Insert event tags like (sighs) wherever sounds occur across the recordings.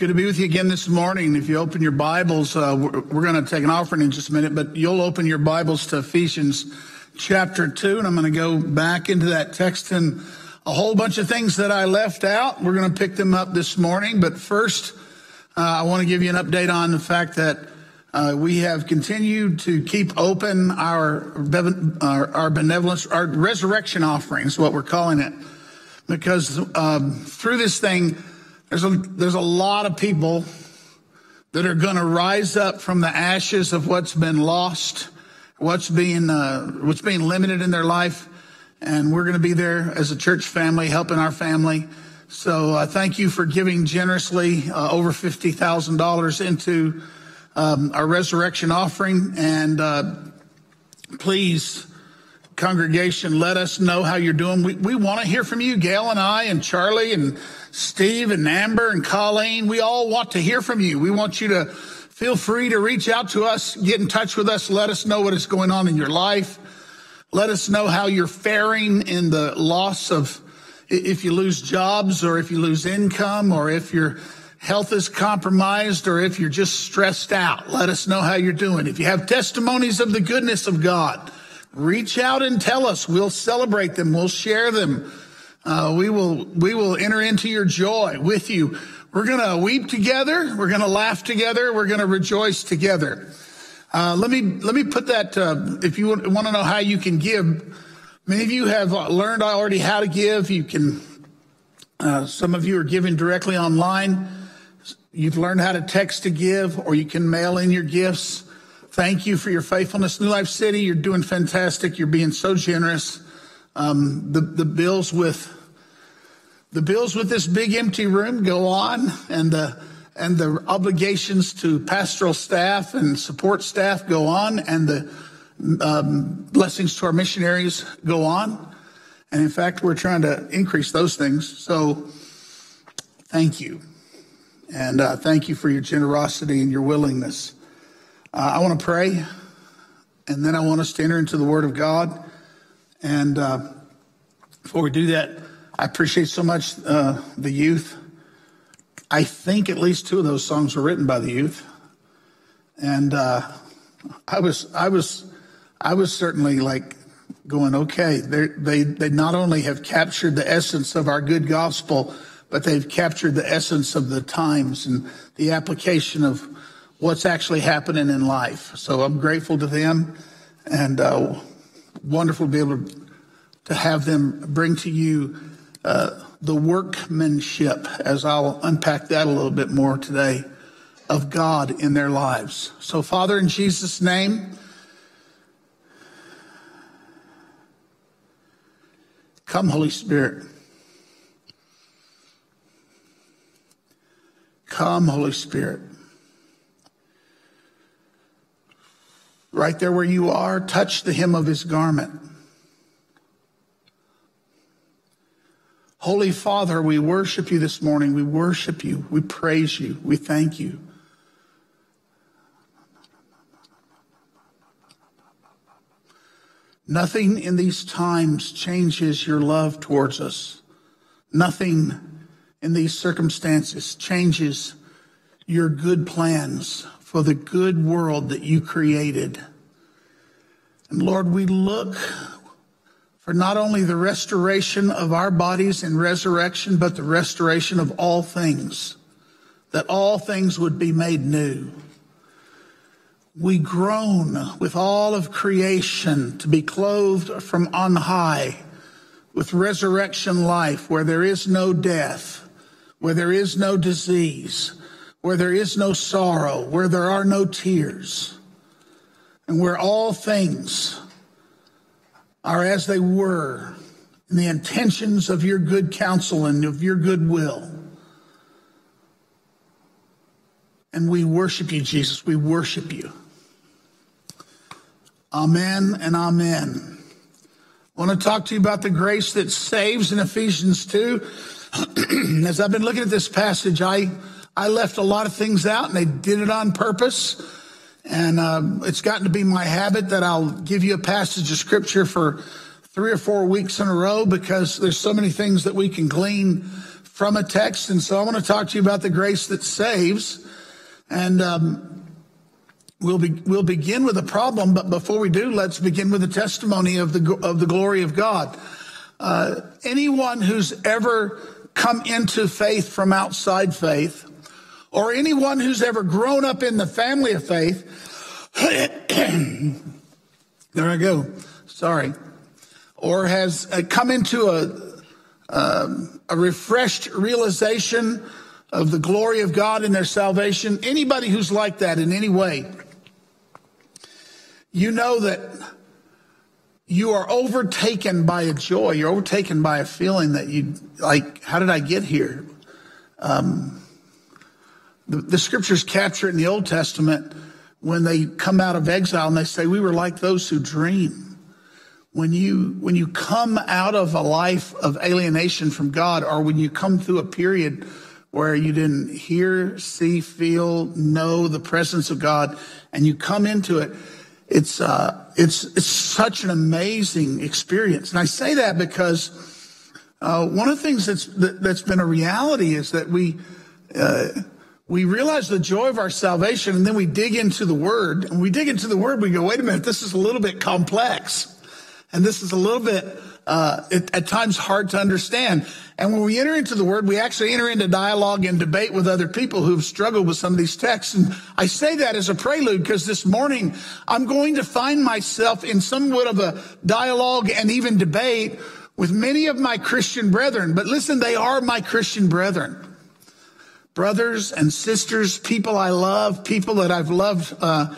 Good to be with you again this morning. If you open your Bibles, uh, we're, we're going to take an offering in just a minute, but you'll open your Bibles to Ephesians chapter 2, and I'm going to go back into that text and a whole bunch of things that I left out. We're going to pick them up this morning, but first, uh, I want to give you an update on the fact that uh, we have continued to keep open our, our, our benevolence, our resurrection offerings, what we're calling it, because um, through this thing, there's a, there's a lot of people that are going to rise up from the ashes of what's been lost, what's being, uh, what's being limited in their life. And we're going to be there as a church family, helping our family. So uh, thank you for giving generously uh, over $50,000 into um, our resurrection offering. And uh, please, congregation, let us know how you're doing. We, we want to hear from you, Gail and I and Charlie and Steve and Amber and Colleen, we all want to hear from you. We want you to feel free to reach out to us, get in touch with us, let us know what is going on in your life. Let us know how you're faring in the loss of if you lose jobs or if you lose income or if your health is compromised or if you're just stressed out. Let us know how you're doing. If you have testimonies of the goodness of God, reach out and tell us. We'll celebrate them. We'll share them. Uh, we will we will enter into your joy with you. We're gonna weep together. We're gonna laugh together. We're gonna rejoice together. Uh, let me let me put that. Uh, if you want, to know how you can give, many of you have learned already how to give. You can. Uh, some of you are giving directly online. You've learned how to text to give, or you can mail in your gifts. Thank you for your faithfulness, New Life City. You're doing fantastic. You're being so generous. Um, the the bills with the bills with this big empty room go on, and the and the obligations to pastoral staff and support staff go on, and the um, blessings to our missionaries go on. And in fact, we're trying to increase those things. So, thank you, and uh, thank you for your generosity and your willingness. Uh, I want to pray, and then I want us to enter into the Word of God. And uh, before we do that, I appreciate so much uh, the youth. I think at least two of those songs were written by the youth, and uh, I was I was I was certainly like going, okay, they they not only have captured the essence of our good gospel, but they've captured the essence of the times and the application of what's actually happening in life. So I'm grateful to them, and uh, wonderful to be able to, have them bring to you uh, the workmanship, as I'll unpack that a little bit more today, of God in their lives. So, Father, in Jesus' name, come, Holy Spirit. Come, Holy Spirit. Right there where you are, touch the hem of his garment. Holy Father, we worship you this morning. We worship you. We praise you. We thank you. Nothing in these times changes your love towards us. Nothing in these circumstances changes your good plans for the good world that you created. And Lord, we look for not only the restoration of our bodies in resurrection, but the restoration of all things, that all things would be made new. We groan with all of creation to be clothed from on high with resurrection life where there is no death, where there is no disease, where there is no sorrow, where there are no tears, and where all things are as they were in the intentions of your good counsel and of your good will. And we worship you, Jesus. We worship you. Amen and amen. I want to talk to you about the grace that saves in Ephesians 2. (clears throat) As I've been looking at this passage, I, I left a lot of things out and they did it on purpose. And um, it's gotten to be my habit that I'll give you a passage of scripture for three or four weeks in a row because there's so many things that we can glean from a text. And so I want to talk to you about the grace that saves. And um, we'll, be, we'll begin with a problem. But before we do, let's begin with a testimony of the, of the glory of God. Uh, anyone who's ever come into faith from outside faith, or anyone who's ever grown up in the family of faith, (clears throat) there I go. Sorry. Or has uh, come into a, um, a refreshed realization of the glory of God in their salvation. Anybody who's like that in any way, you know that you are overtaken by a joy. You're overtaken by a feeling that you like, how did I get here? Um, the, the scriptures capture it in the Old Testament when they come out of exile and they say, we were like those who dream. When you, when you come out of a life of alienation from God or when you come through a period where you didn't hear, see, feel, know the presence of God and you come into it, it's, uh, it's, it's such an amazing experience. And I say that because, uh, one of the things that's, that, has been a reality is that we, uh, we realize the joy of our salvation and then we dig into the word and we dig into the word. We go, wait a minute, this is a little bit complex and this is a little bit, uh, it, at times hard to understand. And when we enter into the word, we actually enter into dialogue and debate with other people who've struggled with some of these texts. And I say that as a prelude because this morning I'm going to find myself in somewhat of a dialogue and even debate with many of my Christian brethren. But listen, they are my Christian brethren brothers and sisters, people I love, people that I've loved uh,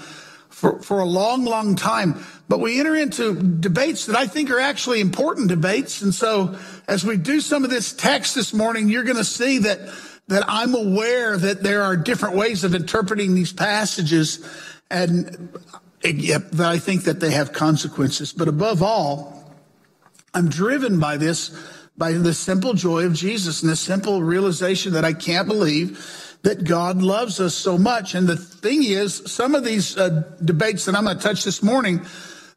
for, for a long, long time. But we enter into debates that I think are actually important debates. And so as we do some of this text this morning, you're going to see that, that I'm aware that there are different ways of interpreting these passages and that I think that they have consequences. But above all, I'm driven by this by the simple joy of Jesus and the simple realization that I can't believe that God loves us so much. And the thing is, some of these uh, debates that I'm going to touch this morning,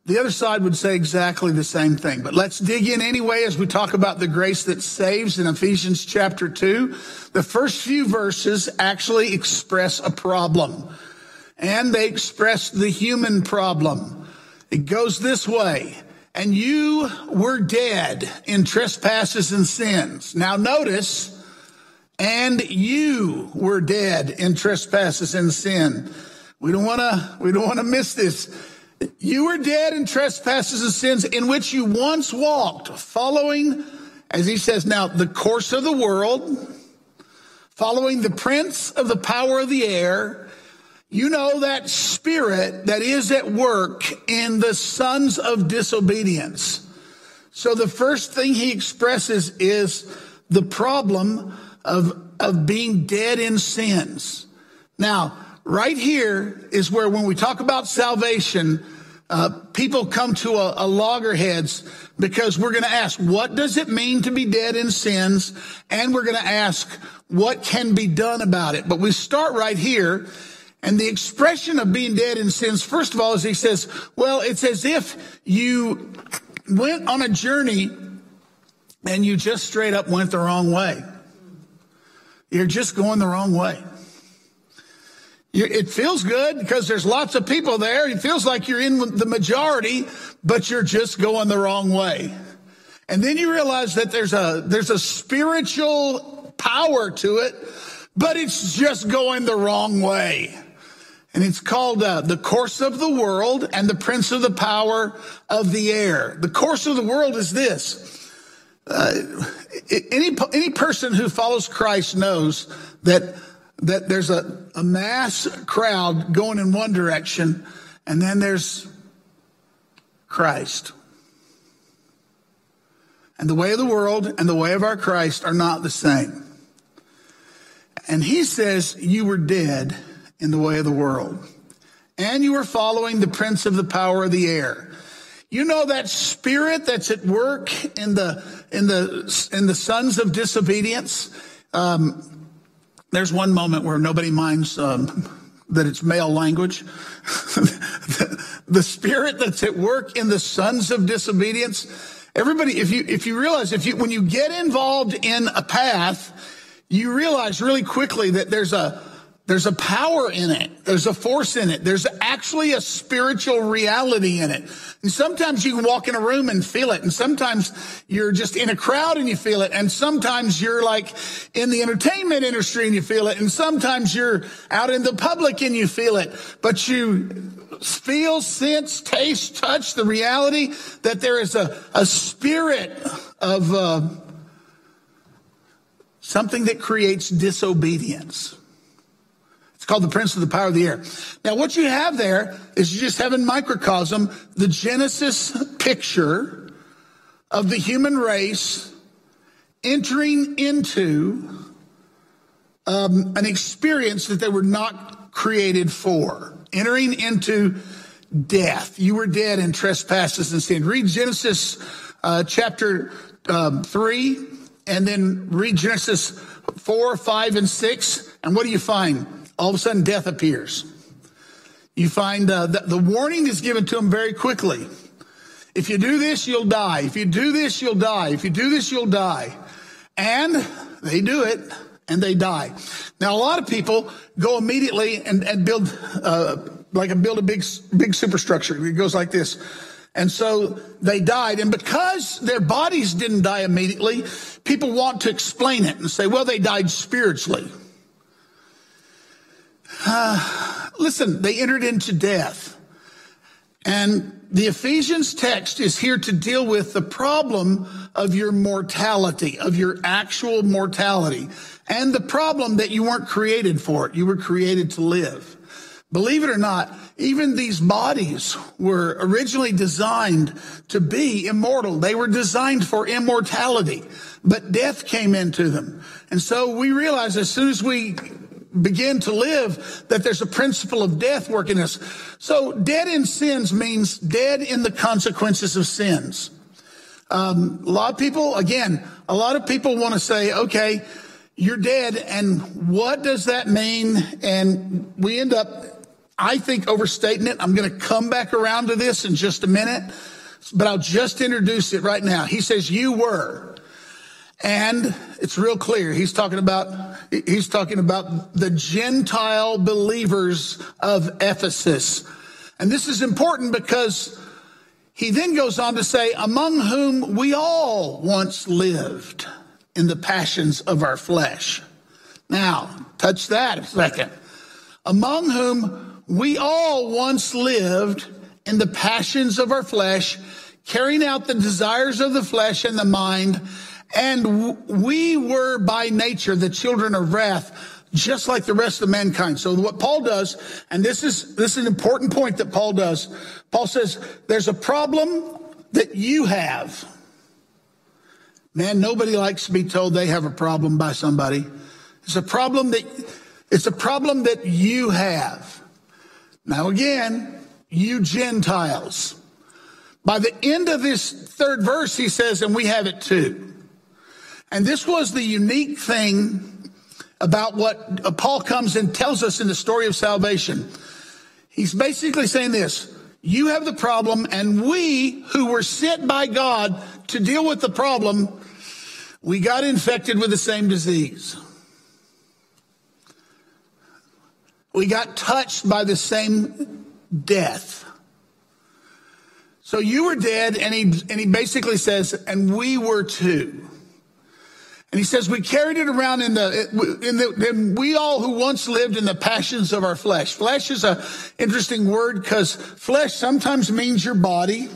the other side would say exactly the same thing. But let's dig in anyway as we talk about the grace that saves in Ephesians chapter 2. The first few verses actually express a problem, and they express the human problem. It goes this way and you were dead in trespasses and sins. Now notice, and you were dead in trespasses and sin. We don't want to, we don't want to miss this. You were dead in trespasses and sins in which you once walked, following, as he says now, the course of the world, following the prince of the power of the air, you know that spirit that is at work in the sons of disobedience. So the first thing he expresses is the problem of, of being dead in sins. Now, right here is where when we talk about salvation, uh, people come to a, a loggerheads because we're going to ask, what does it mean to be dead in sins? And we're going to ask, what can be done about it? But we start right here and the expression of being dead in sins, first of all, is he says, well, it's as if you went on a journey and you just straight up went the wrong way. You're just going the wrong way. it feels good because there's lots of people there. It feels like you're in the majority, but you're just going the wrong way. And then you realize that there's a, there's a spiritual power to it, but it's just going the wrong way. And it's called uh, The Course of the World and the Prince of the Power of the Air. The course of the world is this. Uh, any, any person who follows Christ knows that, that there's a, a mass crowd going in one direction, and then there's Christ. And the way of the world and the way of our Christ are not the same. And he says, You were dead in the way of the world. And you are following the prince of the power of the air. You know that spirit that's at work in the in the in the sons of disobedience. Um, there's one moment where nobody minds um, that it's male language. the, (laughs) the spirit that's at work in the sons of disobedience Everybody, if you, if you realize, if you, when you get involved in a path, you realize really quickly that there's a, there's a power in it. There's a force in it. There's actually a spiritual reality in it. And sometimes you can walk in a room and feel it. And sometimes you're just in a crowd and you feel it. And sometimes you're like in the entertainment industry and you feel it. And sometimes you're out in the public and you feel it. But you feel, sense, taste, touch the reality that there is a, a spirit of uh, something that creates disobedience. It's called the prince of the power of the air. Now, what you have there is you just have in microcosm the Genesis picture of the human race entering into um, an experience that they were not created for, entering into death. You were dead in trespasses and sin. Read Genesis uh, chapter um, 3 and then read Genesis 4, 5, and 6. And what do you find? All of a sudden death appears. You find uh, the, the warning is given to them very quickly. If you do this, you'll die. If you do this, you'll die. If you do this, you'll die. And they do it and they die. Now, a lot of people go immediately and, and build, uh, like a, build a big, big superstructure. It goes like this. And so they died. And because their bodies didn't die immediately, people want to explain it and say, well, they died spiritually. Uh, (sighs) listen, they entered into death. And the Ephesians text is here to deal with the problem of your mortality, of your actual mortality, and the problem that you weren't created for it. You were created to live. Believe it or not, even these bodies were originally designed to be immortal. They were designed for immortality, but death came into them. And so we realize as soon as we begin to live, that there's a principle of death working us. So dead in sins means dead in the consequences of sins. Um, a lot of people, again, a lot of people want to say, okay, you're dead. And what does that mean? And we end up, I think, overstating it. I'm going to come back around to this in just a minute, but I'll just introduce it right now. He says, you were. And it's real clear. He's talking about, he's talking about the Gentile believers of Ephesus. And this is important because he then goes on to say, among whom we all once lived in the passions of our flesh. Now, touch that a second. Among whom we all once lived in the passions of our flesh, carrying out the desires of the flesh and the mind and we were by nature the children of wrath, just like the rest of mankind. So what Paul does, and this is, this is an important point that Paul does. Paul says, there's a problem that you have. Man, nobody likes to be told they have a problem by somebody. It's a problem that, it's a problem that you have. Now again, you Gentiles. By the end of this third verse, he says, and we have it too. And this was the unique thing about what uh, Paul comes and tells us in the story of salvation. He's basically saying this. You have the problem and we who were sent by God to deal with the problem, we got infected with the same disease. We got touched by the same death. So you were dead and he, and he basically says, and we were too. And he says, we carried it around in the, in the, in we all who once lived in the passions of our flesh. Flesh is a interesting word because flesh sometimes means your body.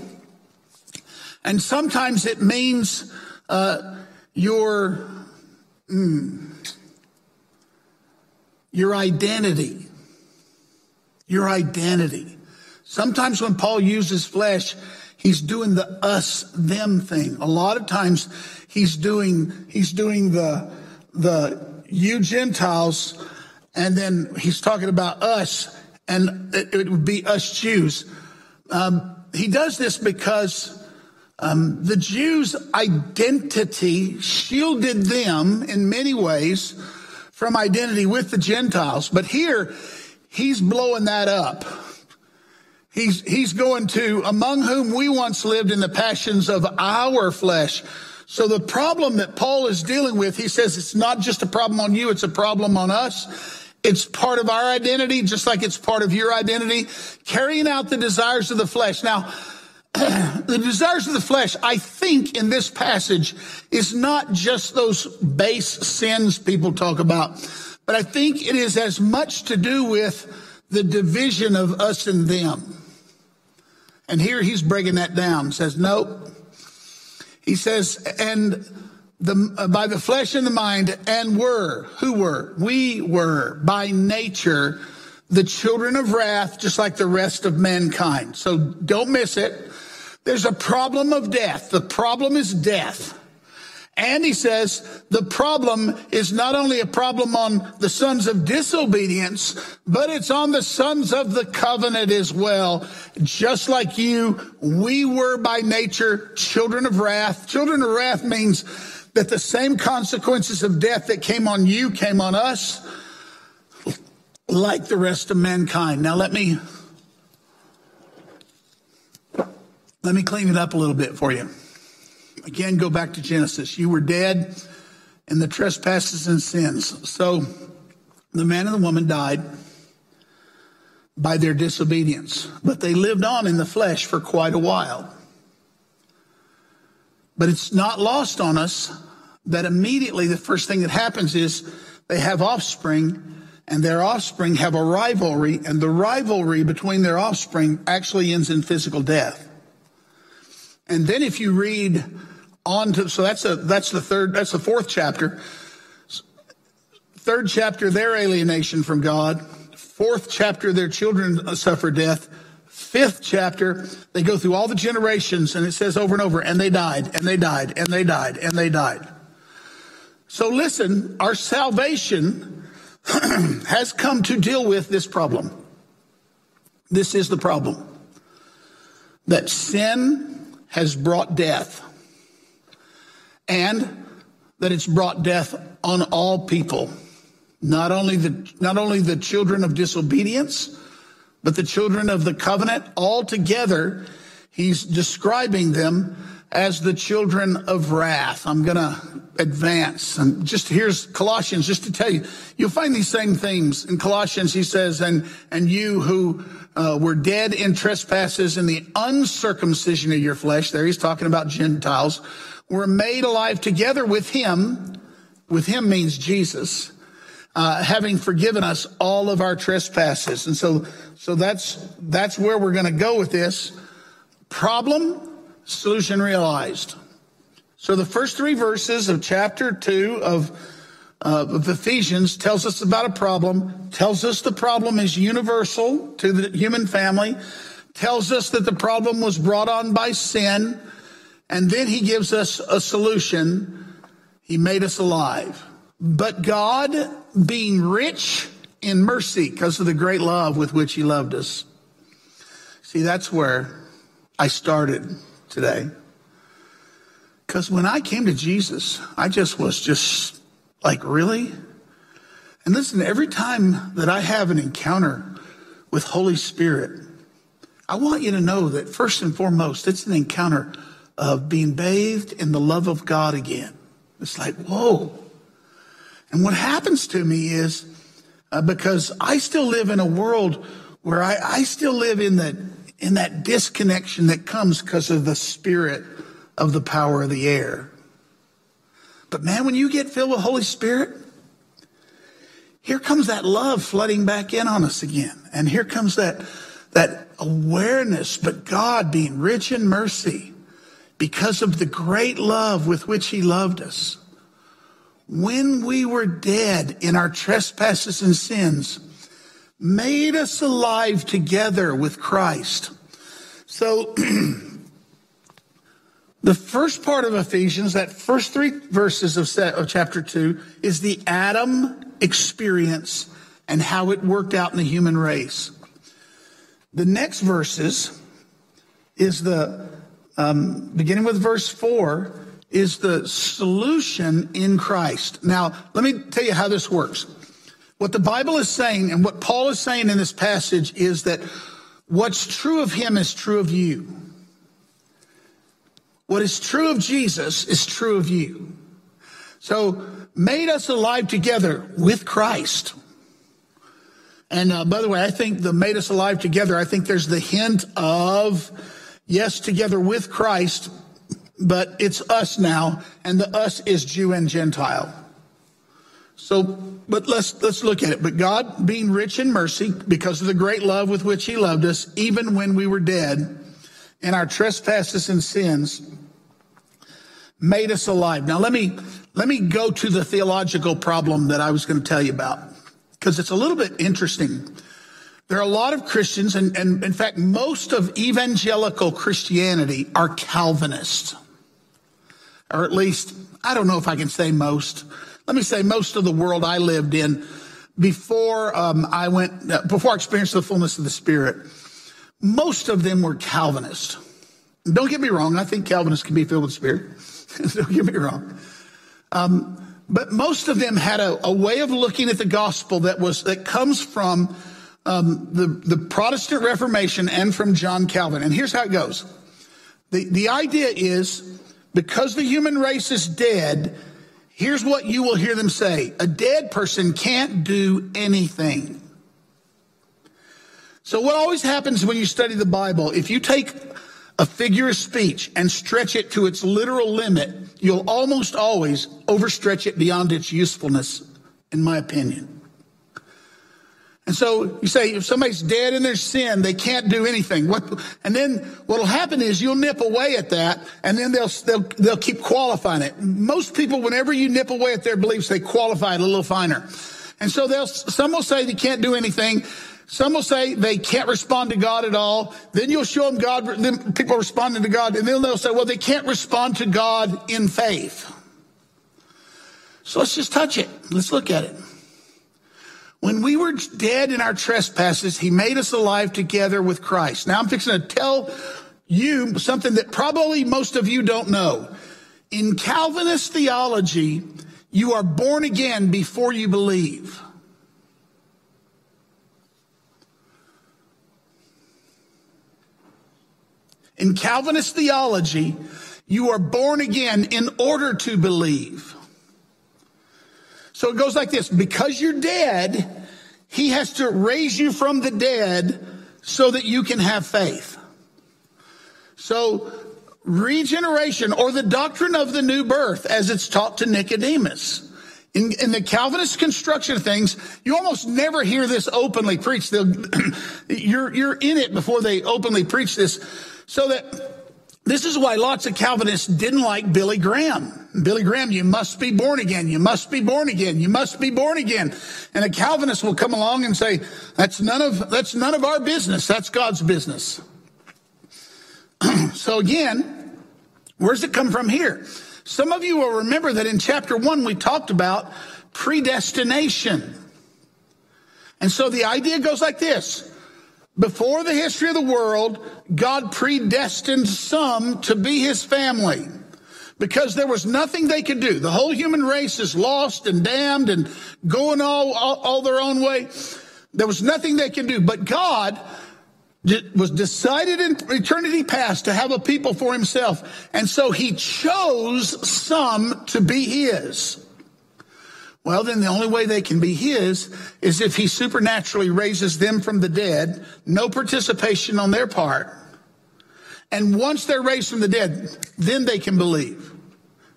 And sometimes it means, uh, your, mm, your identity. Your identity. Sometimes when Paul uses flesh, he's doing the us them thing. A lot of times he's doing, he's doing the, the you Gentiles, and then he's talking about us, and it, it would be us Jews. Um, he does this because um, the Jews' identity shielded them in many ways from identity with the Gentiles. But here, he's blowing that up. He's, he's going to, among whom we once lived in the passions of our flesh. So the problem that Paul is dealing with, he says it's not just a problem on you, it's a problem on us. It's part of our identity, just like it's part of your identity, carrying out the desires of the flesh. Now, (clears throat) the desires of the flesh, I think in this passage is not just those base sins people talk about, but I think it is as much to do with the division of us and them. And here he's breaking that down. Says, nope. He says, and the, uh, by the flesh and the mind, and were, who were? We were by nature the children of wrath, just like the rest of mankind. So don't miss it. There's a problem of death. The problem is death. And he says the problem is not only a problem on the sons of disobedience, but it's on the sons of the covenant as well. Just like you, we were by nature children of wrath. Children of wrath means that the same consequences of death that came on you came on us, like the rest of mankind. Now let me let me clean it up a little bit for you. Again, go back to Genesis. You were dead in the trespasses and sins. So the man and the woman died by their disobedience, but they lived on in the flesh for quite a while. But it's not lost on us that immediately the first thing that happens is they have offspring and their offspring have a rivalry and the rivalry between their offspring actually ends in physical death. And then if you read on to, so that's a, that's the third, that's the fourth chapter. Third chapter, their alienation from God. Fourth chapter, their children suffer death. Fifth chapter, they go through all the generations and it says over and over, and they died, and they died, and they died, and they died. So listen, our salvation (clears throat) has come to deal with this problem. This is the problem. That sin has brought death and that it's brought death on all people. Not only the, not only the children of disobedience, but the children of the covenant all together. He's describing them as the children of wrath. I'm going to advance. And just here's Colossians, just to tell you, you'll find these same things in Colossians. He says, and, and you who uh, were dead in trespasses in the uncircumcision of your flesh, there he's talking about Gentiles, were made alive together with him. With him means Jesus. Uh, having forgiven us all of our trespasses. And so, so that's, that's where we're going to go with this. Problem, solution realized. So the first three verses of chapter two of, uh, of Ephesians tells us about a problem, tells us the problem is universal to the human family, tells us that the problem was brought on by sin, and then he gives us a solution. He made us alive. But God, being rich in mercy because of the great love with which he loved us. See, that's where I started today. Because when I came to Jesus, I just was just like, really? And listen, every time that I have an encounter with Holy Spirit, I want you to know that first and foremost, it's an encounter of being bathed in the love of God again. It's like, whoa. And what happens to me is uh, because I still live in a world where I, I still live in that in that disconnection that comes because of the spirit of the power of the air. But man, when you get filled with Holy Spirit, here comes that love flooding back in on us again. And here comes that, that awareness, but God being rich in mercy because of the great love with which he loved us. When we were dead in our trespasses and sins, made us alive together with Christ. So, (clears throat) the first part of Ephesians, that first three verses of, set, of chapter two, is the Adam experience and how it worked out in the human race. The next verses is the, um, beginning with verse four, is the solution in Christ. Now, let me tell you how this works. What the Bible is saying and what Paul is saying in this passage is that what's true of him is true of you. What is true of Jesus is true of you. So, made us alive together with Christ. And uh, by the way, I think the made us alive together, I think there's the hint of, yes, together with Christ, but it's us now, and the us is Jew and Gentile. So, but let's, let's look at it. But God, being rich in mercy, because of the great love with which he loved us, even when we were dead in our trespasses and sins, made us alive. Now let me, let me go to the theological problem that I was going to tell you about because it's a little bit interesting. There are a lot of Christians, and, and in fact, most of evangelical Christianity are Calvinists. Or at least, I don't know if I can say most. Let me say most of the world I lived in before um, I went, uh, before I experienced the fullness of the Spirit, most of them were Calvinists. Don't get me wrong, I think Calvinists can be filled with Spirit. (laughs) don't get me wrong. Um, but most of them had a, a, way of looking at the gospel that was that comes from um, the the Protestant Reformation and from John Calvin. And here's how it goes: the the idea is because the human race is dead. Here's what you will hear them say: a dead person can't do anything. So what always happens when you study the Bible, if you take a figure of speech and stretch it to its literal limit, you'll almost always overstretch it beyond its usefulness, in my opinion. And so you say, if somebody's dead in their sin, they can't do anything. What, and then what'll happen is you'll nip away at that, and then they'll, they'll, they'll keep qualifying it. Most people, whenever you nip away at their beliefs, they qualify it a little finer. And so they'll, some will say they can't do anything. Some will say they can't respond to God at all. Then you'll show them God, then people responding to God, and then they'll say, well, they can't respond to God in faith. So let's just touch it. Let's look at it. When we were dead in our trespasses, he made us alive together with Christ. Now I'm fixing to tell you something that probably most of you don't know. In Calvinist theology, you are born again before you believe. In Calvinist theology, you are born again in order to believe. So it goes like this because you're dead, he has to raise you from the dead so that you can have faith. So regeneration or the doctrine of the new birth as it's taught to Nicodemus. In, in, the Calvinist construction of things, you almost never hear this openly preached. (clears throat) you're, you're in it before they openly preach this. So that this is why lots of Calvinists didn't like Billy Graham. Billy Graham, you must be born again. You must be born again. You must be born again. And a Calvinist will come along and say, that's none of, that's none of our business. That's God's business. (clears throat) so again, where's it come from here? Some of you will remember that in chapter one, we talked about predestination. And so the idea goes like this. Before the history of the world, God predestined some to be his family because there was nothing they could do. The whole human race is lost and damned and going all, all, all their own way. There was nothing they could do. But God was decided in eternity past to have a people for himself. And so he chose some to be his. Well, then the only way they can be his is if he supernaturally raises them from the dead, no participation on their part. And once they're raised from the dead, then they can believe.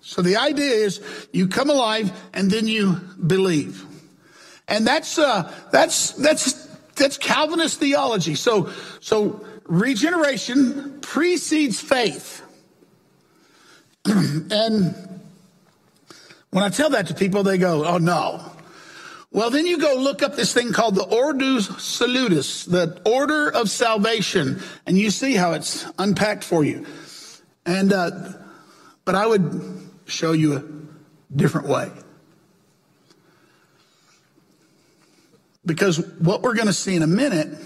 So the idea is you come alive and then you believe. And that's, uh, that's, that's, that's Calvinist theology. So, so regeneration precedes faith. (clears throat) and when I tell that to people, they go, oh no. Well, then you go look up this thing called the Ordo Salutis, the order of salvation, and you see how it's unpacked for you. And, uh, but I would show you a different way. Because what we're going to see in a minute,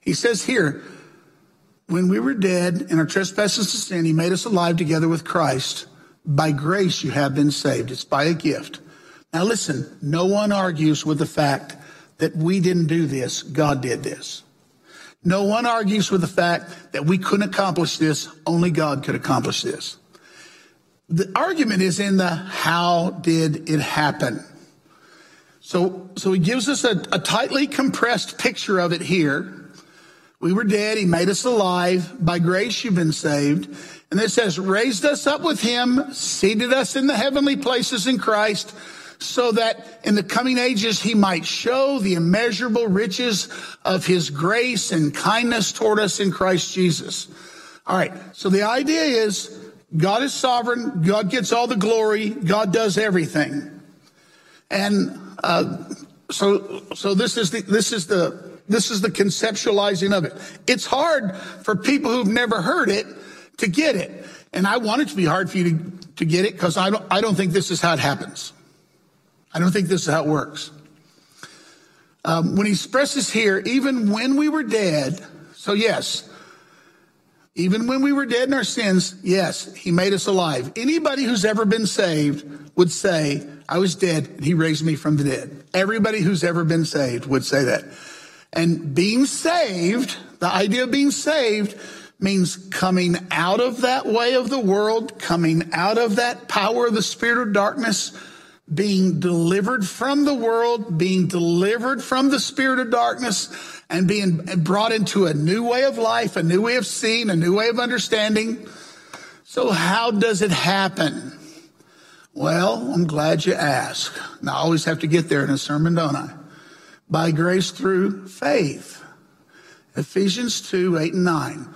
he says here, when we were dead in our trespasses and sin, he made us alive together with Christ. By grace you have been saved. It's by a gift. Now listen, no one argues with the fact that we didn't do this. God did this. No one argues with the fact that we couldn't accomplish this. Only God could accomplish this. The argument is in the how did it happen? So, so he gives us a, a tightly compressed picture of it here. We were dead. He made us alive. By grace, you've been saved. And it says, raised us up with him, seated us in the heavenly places in Christ, so that in the coming ages he might show the immeasurable riches of his grace and kindness toward us in Christ Jesus. All right. So the idea is God is sovereign. God gets all the glory. God does everything. And uh, so, so this is the this is the this is the conceptualizing of it. It's hard for people who've never heard it to get it, and I want it to be hard for you to, to get it because I don't I don't think this is how it happens. I don't think this is how it works. Um, when he expresses here, even when we were dead, so yes, even when we were dead in our sins, yes, he made us alive. Anybody who's ever been saved would say, I was dead and he raised me from the dead. Everybody who's ever been saved would say that. And being saved, the idea of being saved means coming out of that way of the world, coming out of that power of the spirit of darkness, being delivered from the world, being delivered from the spirit of darkness, and being brought into a new way of life, a new way of seeing, a new way of understanding. So how does it happen? Well, I'm glad you asked. I always have to get there in a sermon, don't I? By grace through faith. Ephesians 2, 8 and 9.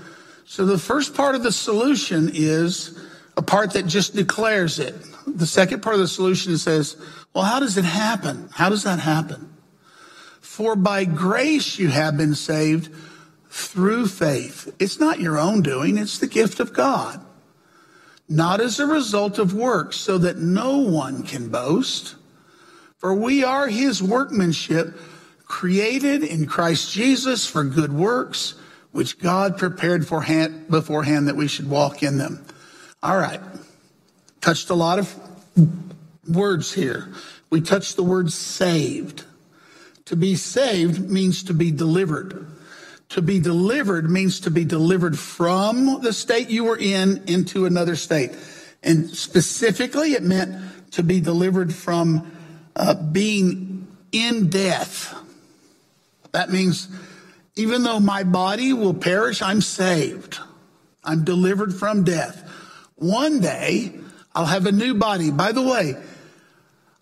So the first part of the solution is a part that just declares it. The second part of the solution says, well, how does it happen? How does that happen? For by grace you have been saved through faith. It's not your own doing, it's the gift of God. Not as a result of works, so that no one can boast. For we are his workmanship, created in Christ Jesus for good works, which God prepared beforehand that we should walk in them. All right. Touched a lot of words here. We touched the word saved. To be saved means to be delivered. To be delivered means to be delivered from the state you were in into another state. And specifically, it meant to be delivered from uh, being in death. That means even though my body will perish, I'm saved. I'm delivered from death. One day, I'll have a new body. By the way,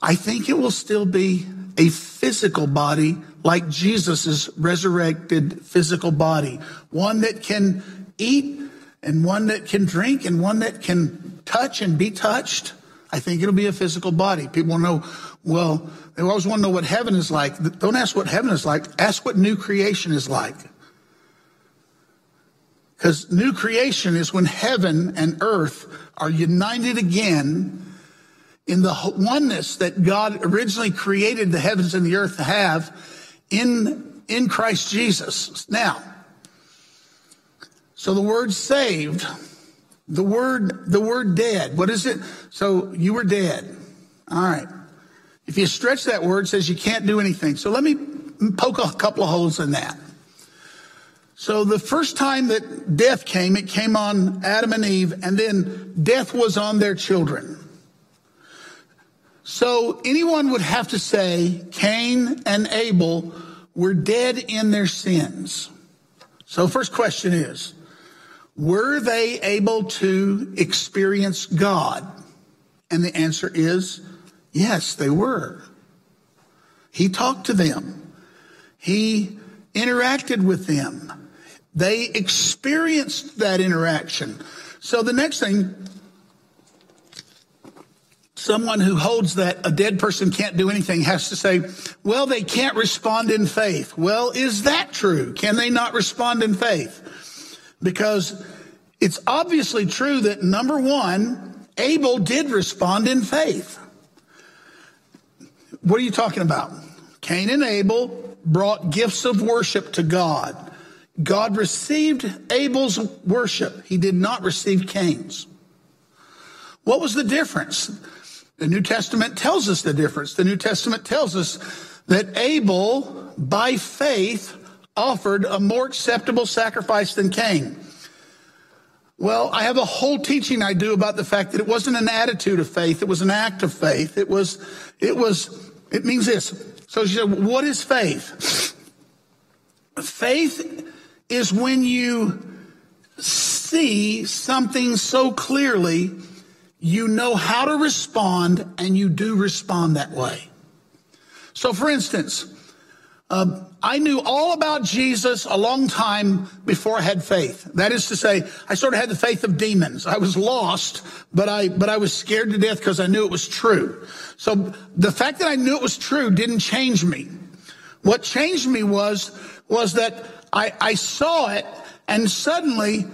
I think it will still be a physical body like Jesus' resurrected physical body, one that can eat and one that can drink and one that can touch and be touched. I think it'll be a physical body. People want to know, well, they always want to know what heaven is like. Don't ask what heaven is like. Ask what new creation is like. Because new creation is when heaven and earth are united again in the oneness that God originally created the heavens and the earth to have in, in Christ Jesus. Now, so the word saved, the word, the word dead, what is it? So you were dead. All right. If you stretch that word, says you can't do anything. So let me poke a couple of holes in that. So the first time that death came, it came on Adam and Eve, and then death was on their children. So anyone would have to say Cain and Abel were dead in their sins. So first question is, were they able to experience God? And the answer is yes, they were. He talked to them. He interacted with them. They experienced that interaction. So the next thing someone who holds that a dead person can't do anything has to say, well, they can't respond in faith. Well, is that true? Can they not respond in faith? Because it's obviously true that number one, Abel did respond in faith. What are you talking about? Cain and Abel brought gifts of worship to God. God received Abel's worship. He did not receive Cain's. What was the difference? The New Testament tells us the difference. The New Testament tells us that Abel, by faith, offered a more acceptable sacrifice than Cain? Well, I have a whole teaching I do about the fact that it wasn't an attitude of faith. It was an act of faith. It was, it was, it means this. So she said, what is faith? Faith is when you see something so clearly, you know how to respond and you do respond that way. So for instance, uh, I knew all about Jesus a long time before I had faith. That is to say, I sort of had the faith of demons. I was lost, but I, but I was scared to death because I knew it was true. So the fact that I knew it was true didn't change me. What changed me was, was that I, I saw it and suddenly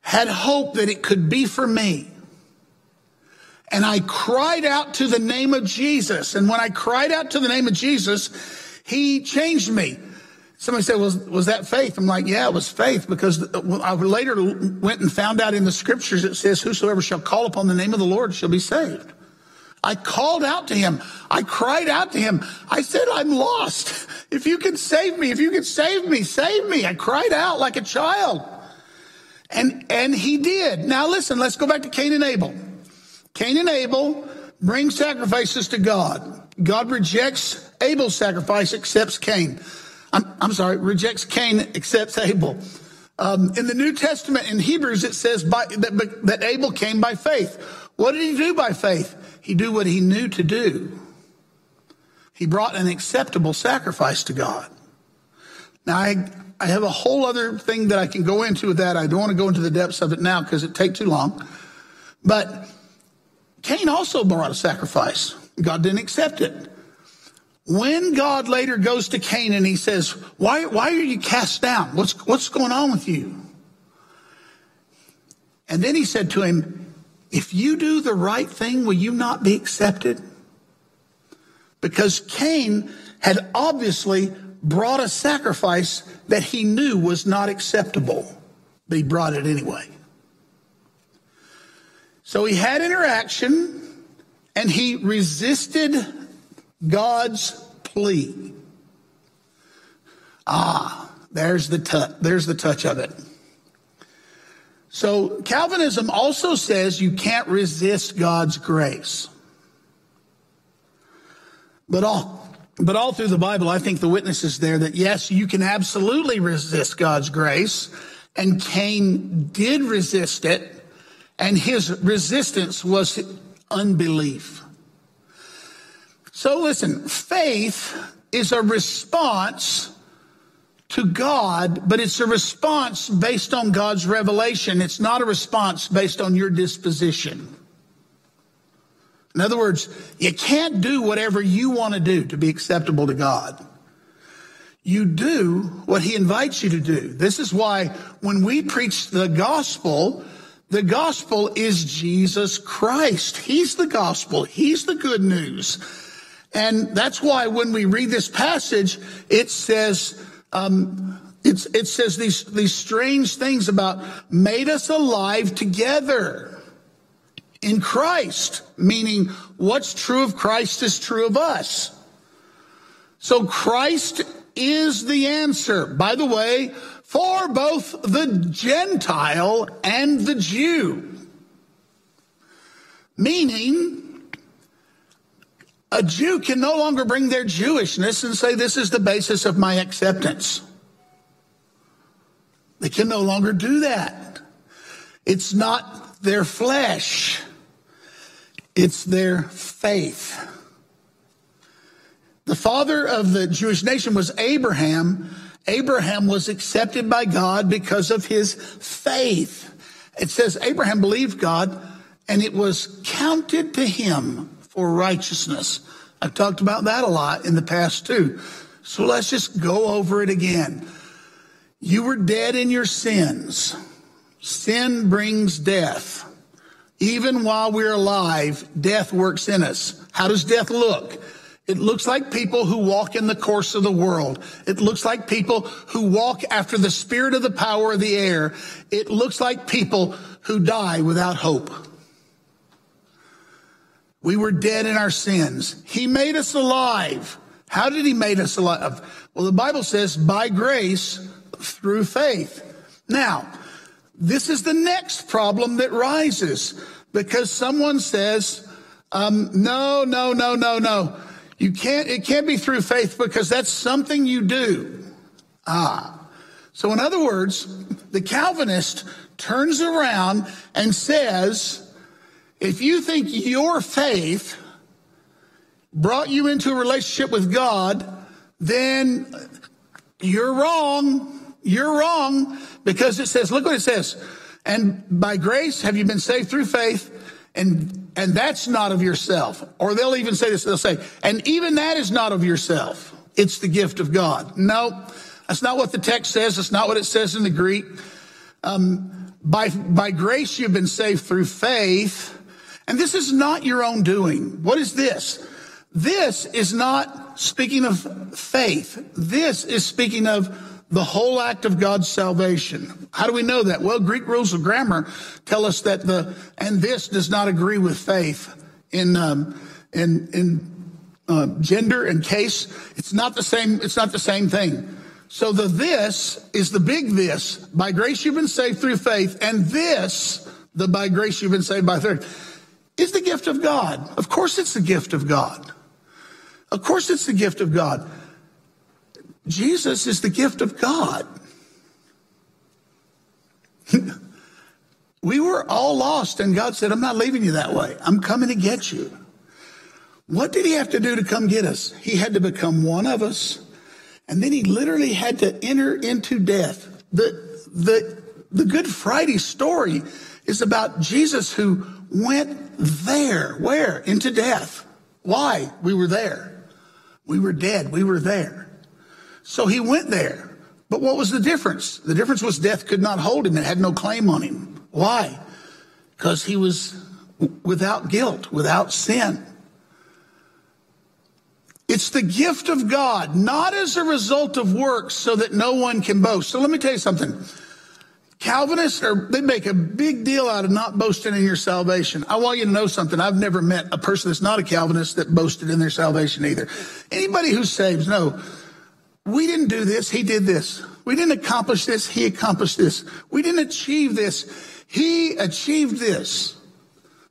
had hope that it could be for me. And I cried out to the name of Jesus. And when I cried out to the name of Jesus, he changed me. Somebody said, was, was that faith? I'm like, yeah, it was faith because I later went and found out in the scriptures it says, whosoever shall call upon the name of the Lord shall be saved. I called out to him. I cried out to him. I said, I'm lost. If you can save me, if you can save me, save me. I cried out like a child. And, and he did. Now listen, let's go back to Cain and Abel. Cain and Abel bring sacrifices to God. God rejects Abel's sacrifice, accepts Cain. I'm, I'm sorry, rejects Cain, accepts Abel. Um, in the New Testament, in Hebrews, it says by, that, that Abel came by faith. What did he do by faith? He did what he knew to do. He brought an acceptable sacrifice to God. Now, I, I have a whole other thing that I can go into with that. I don't want to go into the depths of it now because it take too long. But Cain also brought a sacrifice. God didn't accept it. When God later goes to Cain and he says, why, why are you cast down? What's, what's going on with you? And then he said to him, if you do the right thing, will you not be accepted? Because Cain had obviously brought a sacrifice that he knew was not acceptable, but he brought it anyway. So he had interaction and he resisted God's plea. Ah, there's the t- there's the touch of it. So Calvinism also says you can't resist God's grace. But all, but all through the Bible, I think the witness is there that yes, you can absolutely resist God's grace. And Cain did resist it. And his resistance was unbelief. So listen, faith is a response to God, but it's a response based on God's revelation. It's not a response based on your disposition. In other words, you can't do whatever you want to do to be acceptable to God. You do what he invites you to do. This is why when we preach the gospel, the gospel is Jesus Christ. He's the gospel. He's the good news. And that's why when we read this passage, it says, um, it says these, these strange things about made us alive together in Christ, meaning what's true of Christ is true of us. So Christ is the answer, by the way, for both the Gentile and the Jew. Meaning, a Jew can no longer bring their Jewishness and say, This is the basis of my acceptance. They can no longer do that. It's not their flesh. It's their faith. The father of the Jewish nation was Abraham. Abraham was accepted by God because of his faith. It says Abraham believed God and it was counted to him for righteousness. I've talked about that a lot in the past too. So let's just go over it again. You were dead in your sins. Sin brings death. Even while we're alive, death works in us. How does death look? It looks like people who walk in the course of the world. It looks like people who walk after the spirit of the power of the air. It looks like people who die without hope. We were dead in our sins. He made us alive. How did he make us alive? Well, the Bible says by grace through faith. Now, this is the next problem that rises because someone says, um, no, no, no, no, no. You can't, it can't be through faith because that's something you do. Ah. So in other words, the Calvinist turns around and says, if you think your faith brought you into a relationship with God, then you're wrong. You're wrong because it says, look what it says. And by grace have you been saved through faith and, and that's not of yourself. Or they'll even say this, they'll say, and even that is not of yourself. It's the gift of God. No, that's not what the text says. That's not what it says in the Greek. Um, by, by grace you've been saved through faith. And this is not your own doing. What is this? This is not speaking of faith. This is speaking of the whole act of God's salvation. How do we know that? Well, Greek rules of grammar tell us that the and this does not agree with faith in um, in in uh, gender and case. It's not the same. It's not the same thing. So the this is the big this. By grace you've been saved through faith, and this the by grace you've been saved by faith is the gift of God. Of course, it's the gift of God. Of course, it's the gift of God. Jesus is the gift of God. (laughs) we were all lost, and God said, I'm not leaving you that way. I'm coming to get you. What did he have to do to come get us? He had to become one of us. And then he literally had to enter into death. The, the, the Good Friday story is about Jesus who went there. Where? Into death. Why? We were there. We were dead. We were there. So he went there. But what was the difference? The difference was death could not hold him. It had no claim on him. Why? Because he was without guilt, without sin. It's the gift of God, not as a result of works so that no one can boast. So let me tell you something. Calvinists are, they make a big deal out of not boasting in your salvation. I want you to know something. I've never met a person that's not a Calvinist that boasted in their salvation either. Anybody who saves, no, we didn't do this. He did this. We didn't accomplish this. He accomplished this. We didn't achieve this. He achieved this.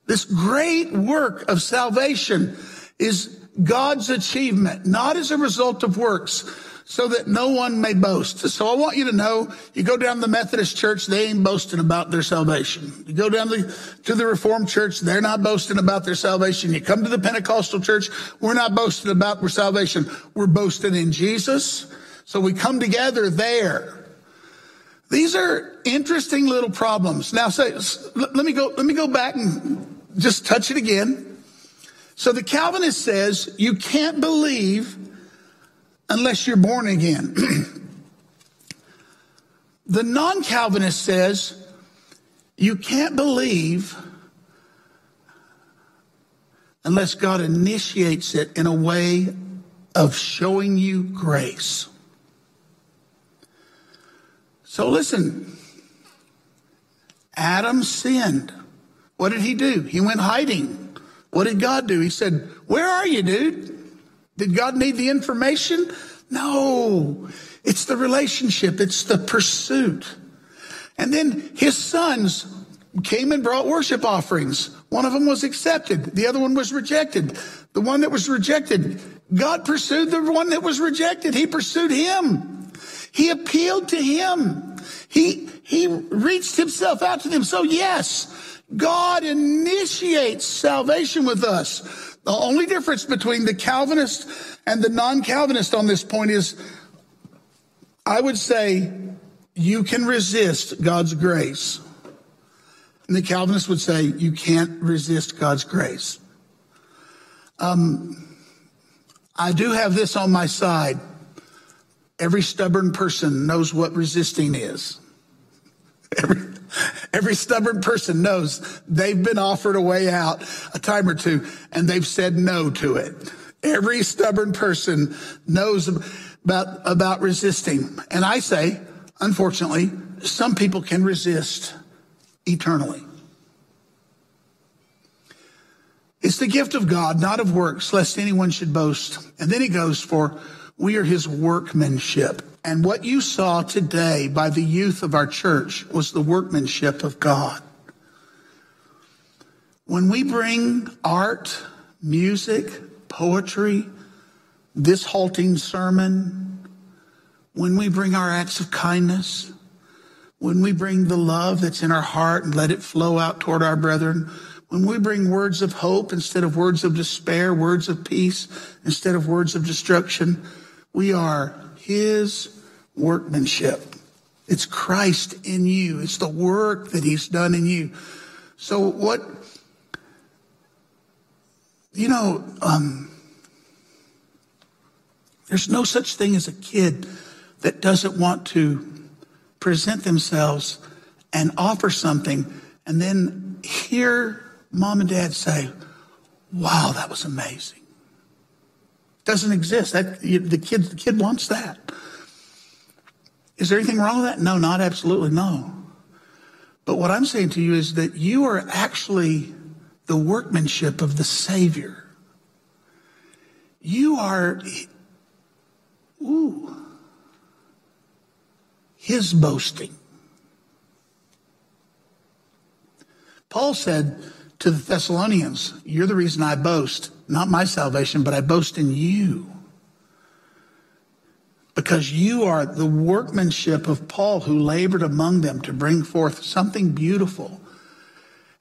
This great work of salvation is God's achievement, not as a result of works, so that no one may boast. So I want you to know, you go down to the Methodist church, they ain't boasting about their salvation. You go down to, to the Reformed church, they're not boasting about their salvation. You come to the Pentecostal church, we're not boasting about our salvation. We're boasting in Jesus. So we come together there. These are interesting little problems. Now say, let me go, let me go back and just touch it again. So the Calvinist says you can't believe unless you're born again. (clears throat) the non Calvinist says you can't believe unless God initiates it in a way of showing you grace. So listen, Adam sinned. What did he do? He went hiding. What did God do? He said, Where are you, dude? Did God need the information? No. It's the relationship. It's the pursuit. And then his sons came and brought worship offerings. One of them was accepted. The other one was rejected. The one that was rejected, God pursued the one that was rejected. He pursued him. He appealed to him. He, he reached himself out to them. So yes, God initiates salvation with us. The only difference between the Calvinist and the non Calvinist on this point is I would say you can resist God's grace. And the Calvinist would say you can't resist God's grace. Um, I do have this on my side. Every stubborn person knows what resisting is. (laughs) Every, every stubborn person knows they've been offered a way out a time or two and they've said no to it. Every stubborn person knows about, about resisting. And I say, unfortunately, some people can resist eternally. It's the gift of God, not of works, lest anyone should boast. And then he goes for, we are his workmanship. And what you saw today by the youth of our church was the workmanship of God. When we bring art, music, poetry, this halting sermon, when we bring our acts of kindness, when we bring the love that's in our heart and let it flow out toward our brethren, when we bring words of hope instead of words of despair, words of peace instead of words of destruction, we are His workmanship. It's Christ in you. It's the work that He's done in you. So what, you know, um, there's no such thing as a kid that doesn't want to present themselves and offer something and then hear mom and dad say, wow, that was amazing. Doesn't exist. That, the, kid, the kid wants that. Is there anything wrong with that? No, not absolutely no. But what I'm saying to you is that you are actually the workmanship of the Savior. You are, ooh, his boasting. Paul said, to the Thessalonians, You're the reason I boast, not my salvation, but I boast in you. Because you are the workmanship of Paul who labored among them to bring forth something beautiful.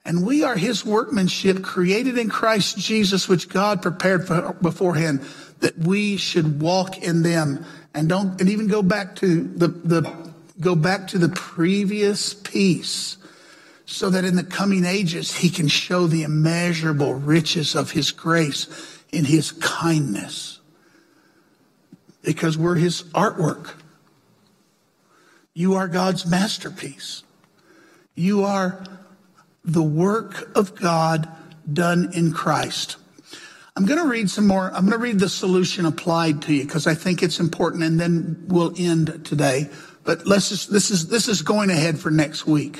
And we are his workmanship created in Christ Jesus, which God prepared for beforehand that we should walk in them and don't, and even go back to the, the, go back to the previous piece so that in the coming ages he can show the immeasurable riches of his grace in his kindness. Because we're his artwork. You are God's masterpiece. You are the work of God done in Christ. I'm going to read some more. I'm going to read the solution applied to you because I think it's important and then we'll end today. But let's just, this is, this is going ahead for next week.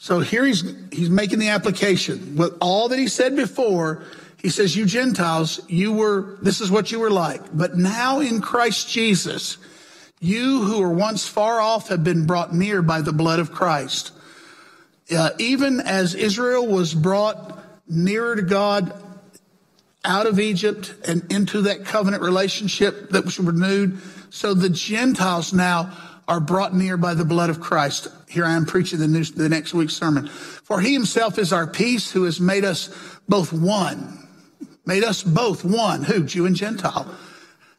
So here he's, he's making the application. With all that he said before, he says, you Gentiles, you were, this is what you were like. But now in Christ Jesus, you who were once far off have been brought near by the blood of Christ. Uh, even as Israel was brought nearer to God out of Egypt and into that covenant relationship that was renewed, so the Gentiles now are brought near by the blood of Christ. Here I am preaching the, the next week's sermon. For he himself is our peace who has made us both one made us both one, who? Jew and Gentile,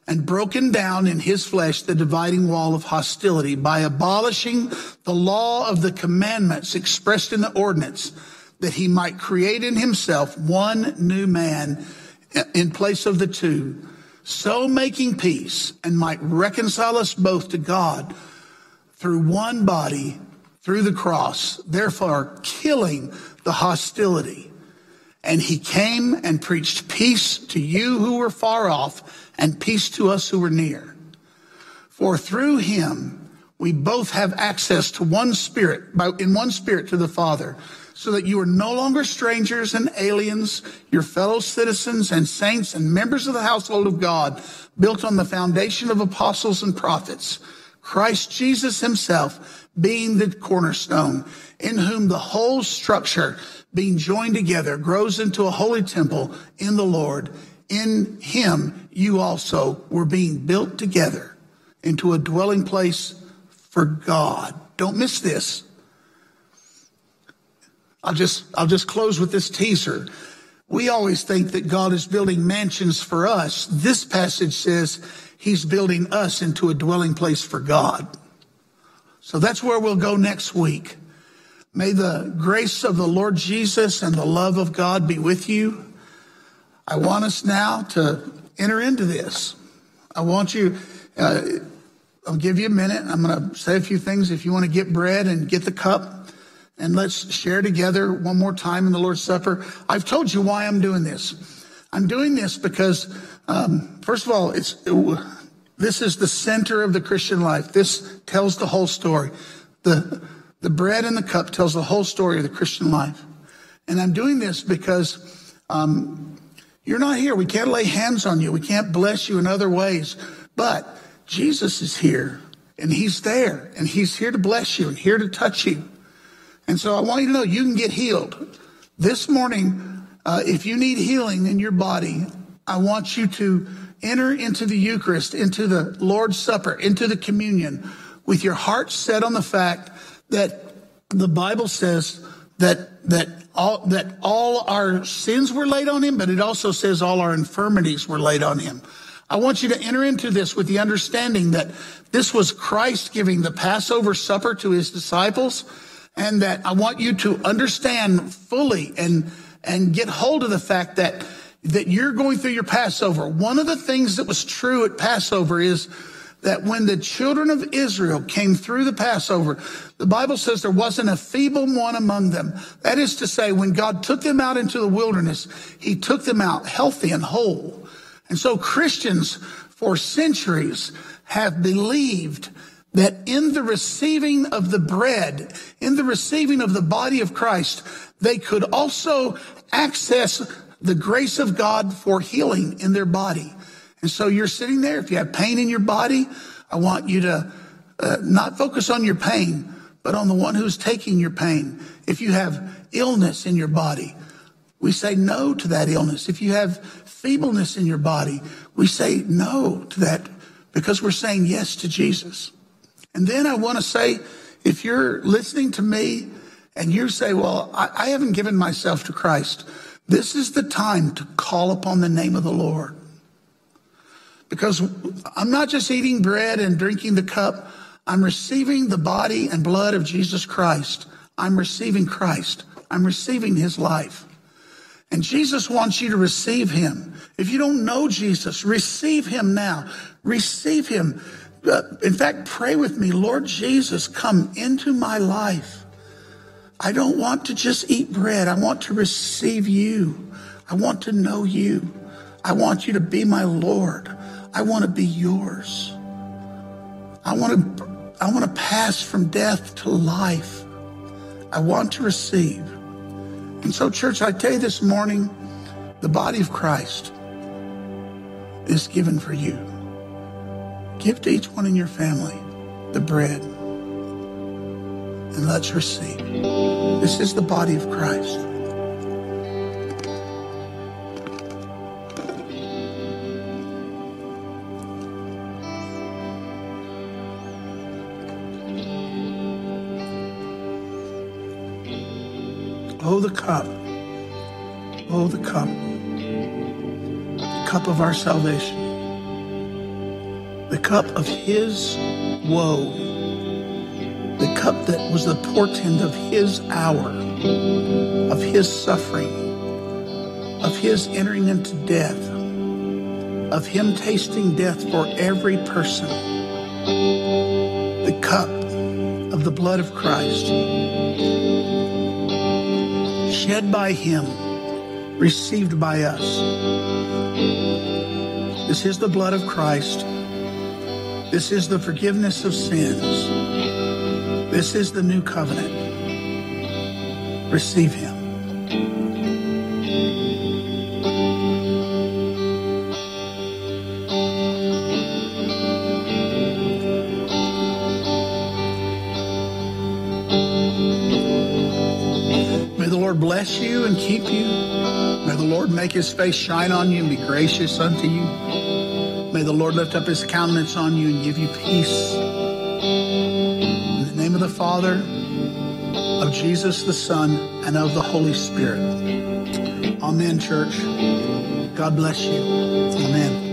and broken down in his flesh the dividing wall of hostility by abolishing the law of the commandments expressed in the ordinance that he might create in himself one new man in place of the two, so making peace and might reconcile us both to God through one body through the cross, therefore killing the hostility. And he came and preached peace to you who were far off and peace to us who were near. For through him we both have access to one spirit, by, in one spirit to the Father, so that you are no longer strangers and aliens, you're fellow citizens and saints and members of the household of God, built on the foundation of apostles and prophets, Christ Jesus himself being the cornerstone, in whom the whole structure being joined together, grows into a holy temple in the Lord. In him, you also were being built together into a dwelling place for God. Don't miss this. I'll just, I'll just close with this teaser. We always think that God is building mansions for us. This passage says he's building us into a dwelling place for God. So that's where we'll go next week. May the grace of the Lord Jesus and the love of God be with you. I want us now to enter into this. I want you, uh, I'll give you a minute. I'm going to say a few things. If you want to get bread and get the cup, and let's share together one more time in the Lord's Supper. I've told you why I'm doing this. I'm doing this because, um, first of all, it's it, this is the center of the Christian life. This tells the whole story. The the bread and the cup tells the whole story of the Christian life. And I'm doing this because um, you're not here. We can't lay hands on you. We can't bless you in other ways. But Jesus is here and he's there and he's here to bless you and here to touch you. And so I want you to know you can get healed. This morning, uh, if you need healing in your body, I want you to enter into the Eucharist, into the Lord's Supper, into the communion with your heart set on the fact that the Bible says that, that all, that all our sins were laid on him, but it also says all our infirmities were laid on him. I want you to enter into this with the understanding that this was Christ giving the Passover supper to his disciples and that I want you to understand fully and, and get hold of the fact that, that you're going through your Passover. One of the things that was true at Passover is that when the children of Israel came through the Passover, the Bible says there wasn't a feeble one among them. That is to say, when God took them out into the wilderness, he took them out healthy and whole. And so Christians for centuries have believed that in the receiving of the bread, in the receiving of the body of Christ, they could also access the grace of God for healing in their body. And so you're sitting there. If you have pain in your body, I want you to uh, not focus on your pain, but on the one who's taking your pain. If you have illness in your body, we say no to that illness. If you have feebleness in your body, we say no to that because we're saying yes to Jesus. And then I want to say, if you're listening to me and you say, well, I, I haven't given myself to Christ, this is the time to call upon the name of the Lord. Because I'm not just eating bread and drinking the cup. I'm receiving the body and blood of Jesus Christ. I'm receiving Christ. I'm receiving his life. And Jesus wants you to receive him. If you don't know Jesus, receive him now. Receive him. Uh, in fact, pray with me, Lord Jesus, come into my life. I don't want to just eat bread. I want to receive you. I want to know you. I want you to be my Lord. I want to be yours. I want to, I want to pass from death to life. I want to receive. And so, church, I tell you this morning, the body of Christ is given for you. Give to each one in your family the bread and let's receive. This is the body of Christ. Oh, the cup. Oh, the cup. The cup of our salvation the cup of his woe, cup that was the portent of his hour, of his suffering, of his entering into death, of him tasting death for every person, the cup of the blood of Christ, shed by him, received by us. This is the blood of Christ this is the forgiveness of sins. This is the new covenant. Receive him. May the Lord bless you and keep you. May the Lord make his face shine on you and be gracious unto you. May the Lord lift up his countenance on you and give you peace. Father, of Jesus the Son, and of the Holy Spirit. Amen, church. God bless you. Amen.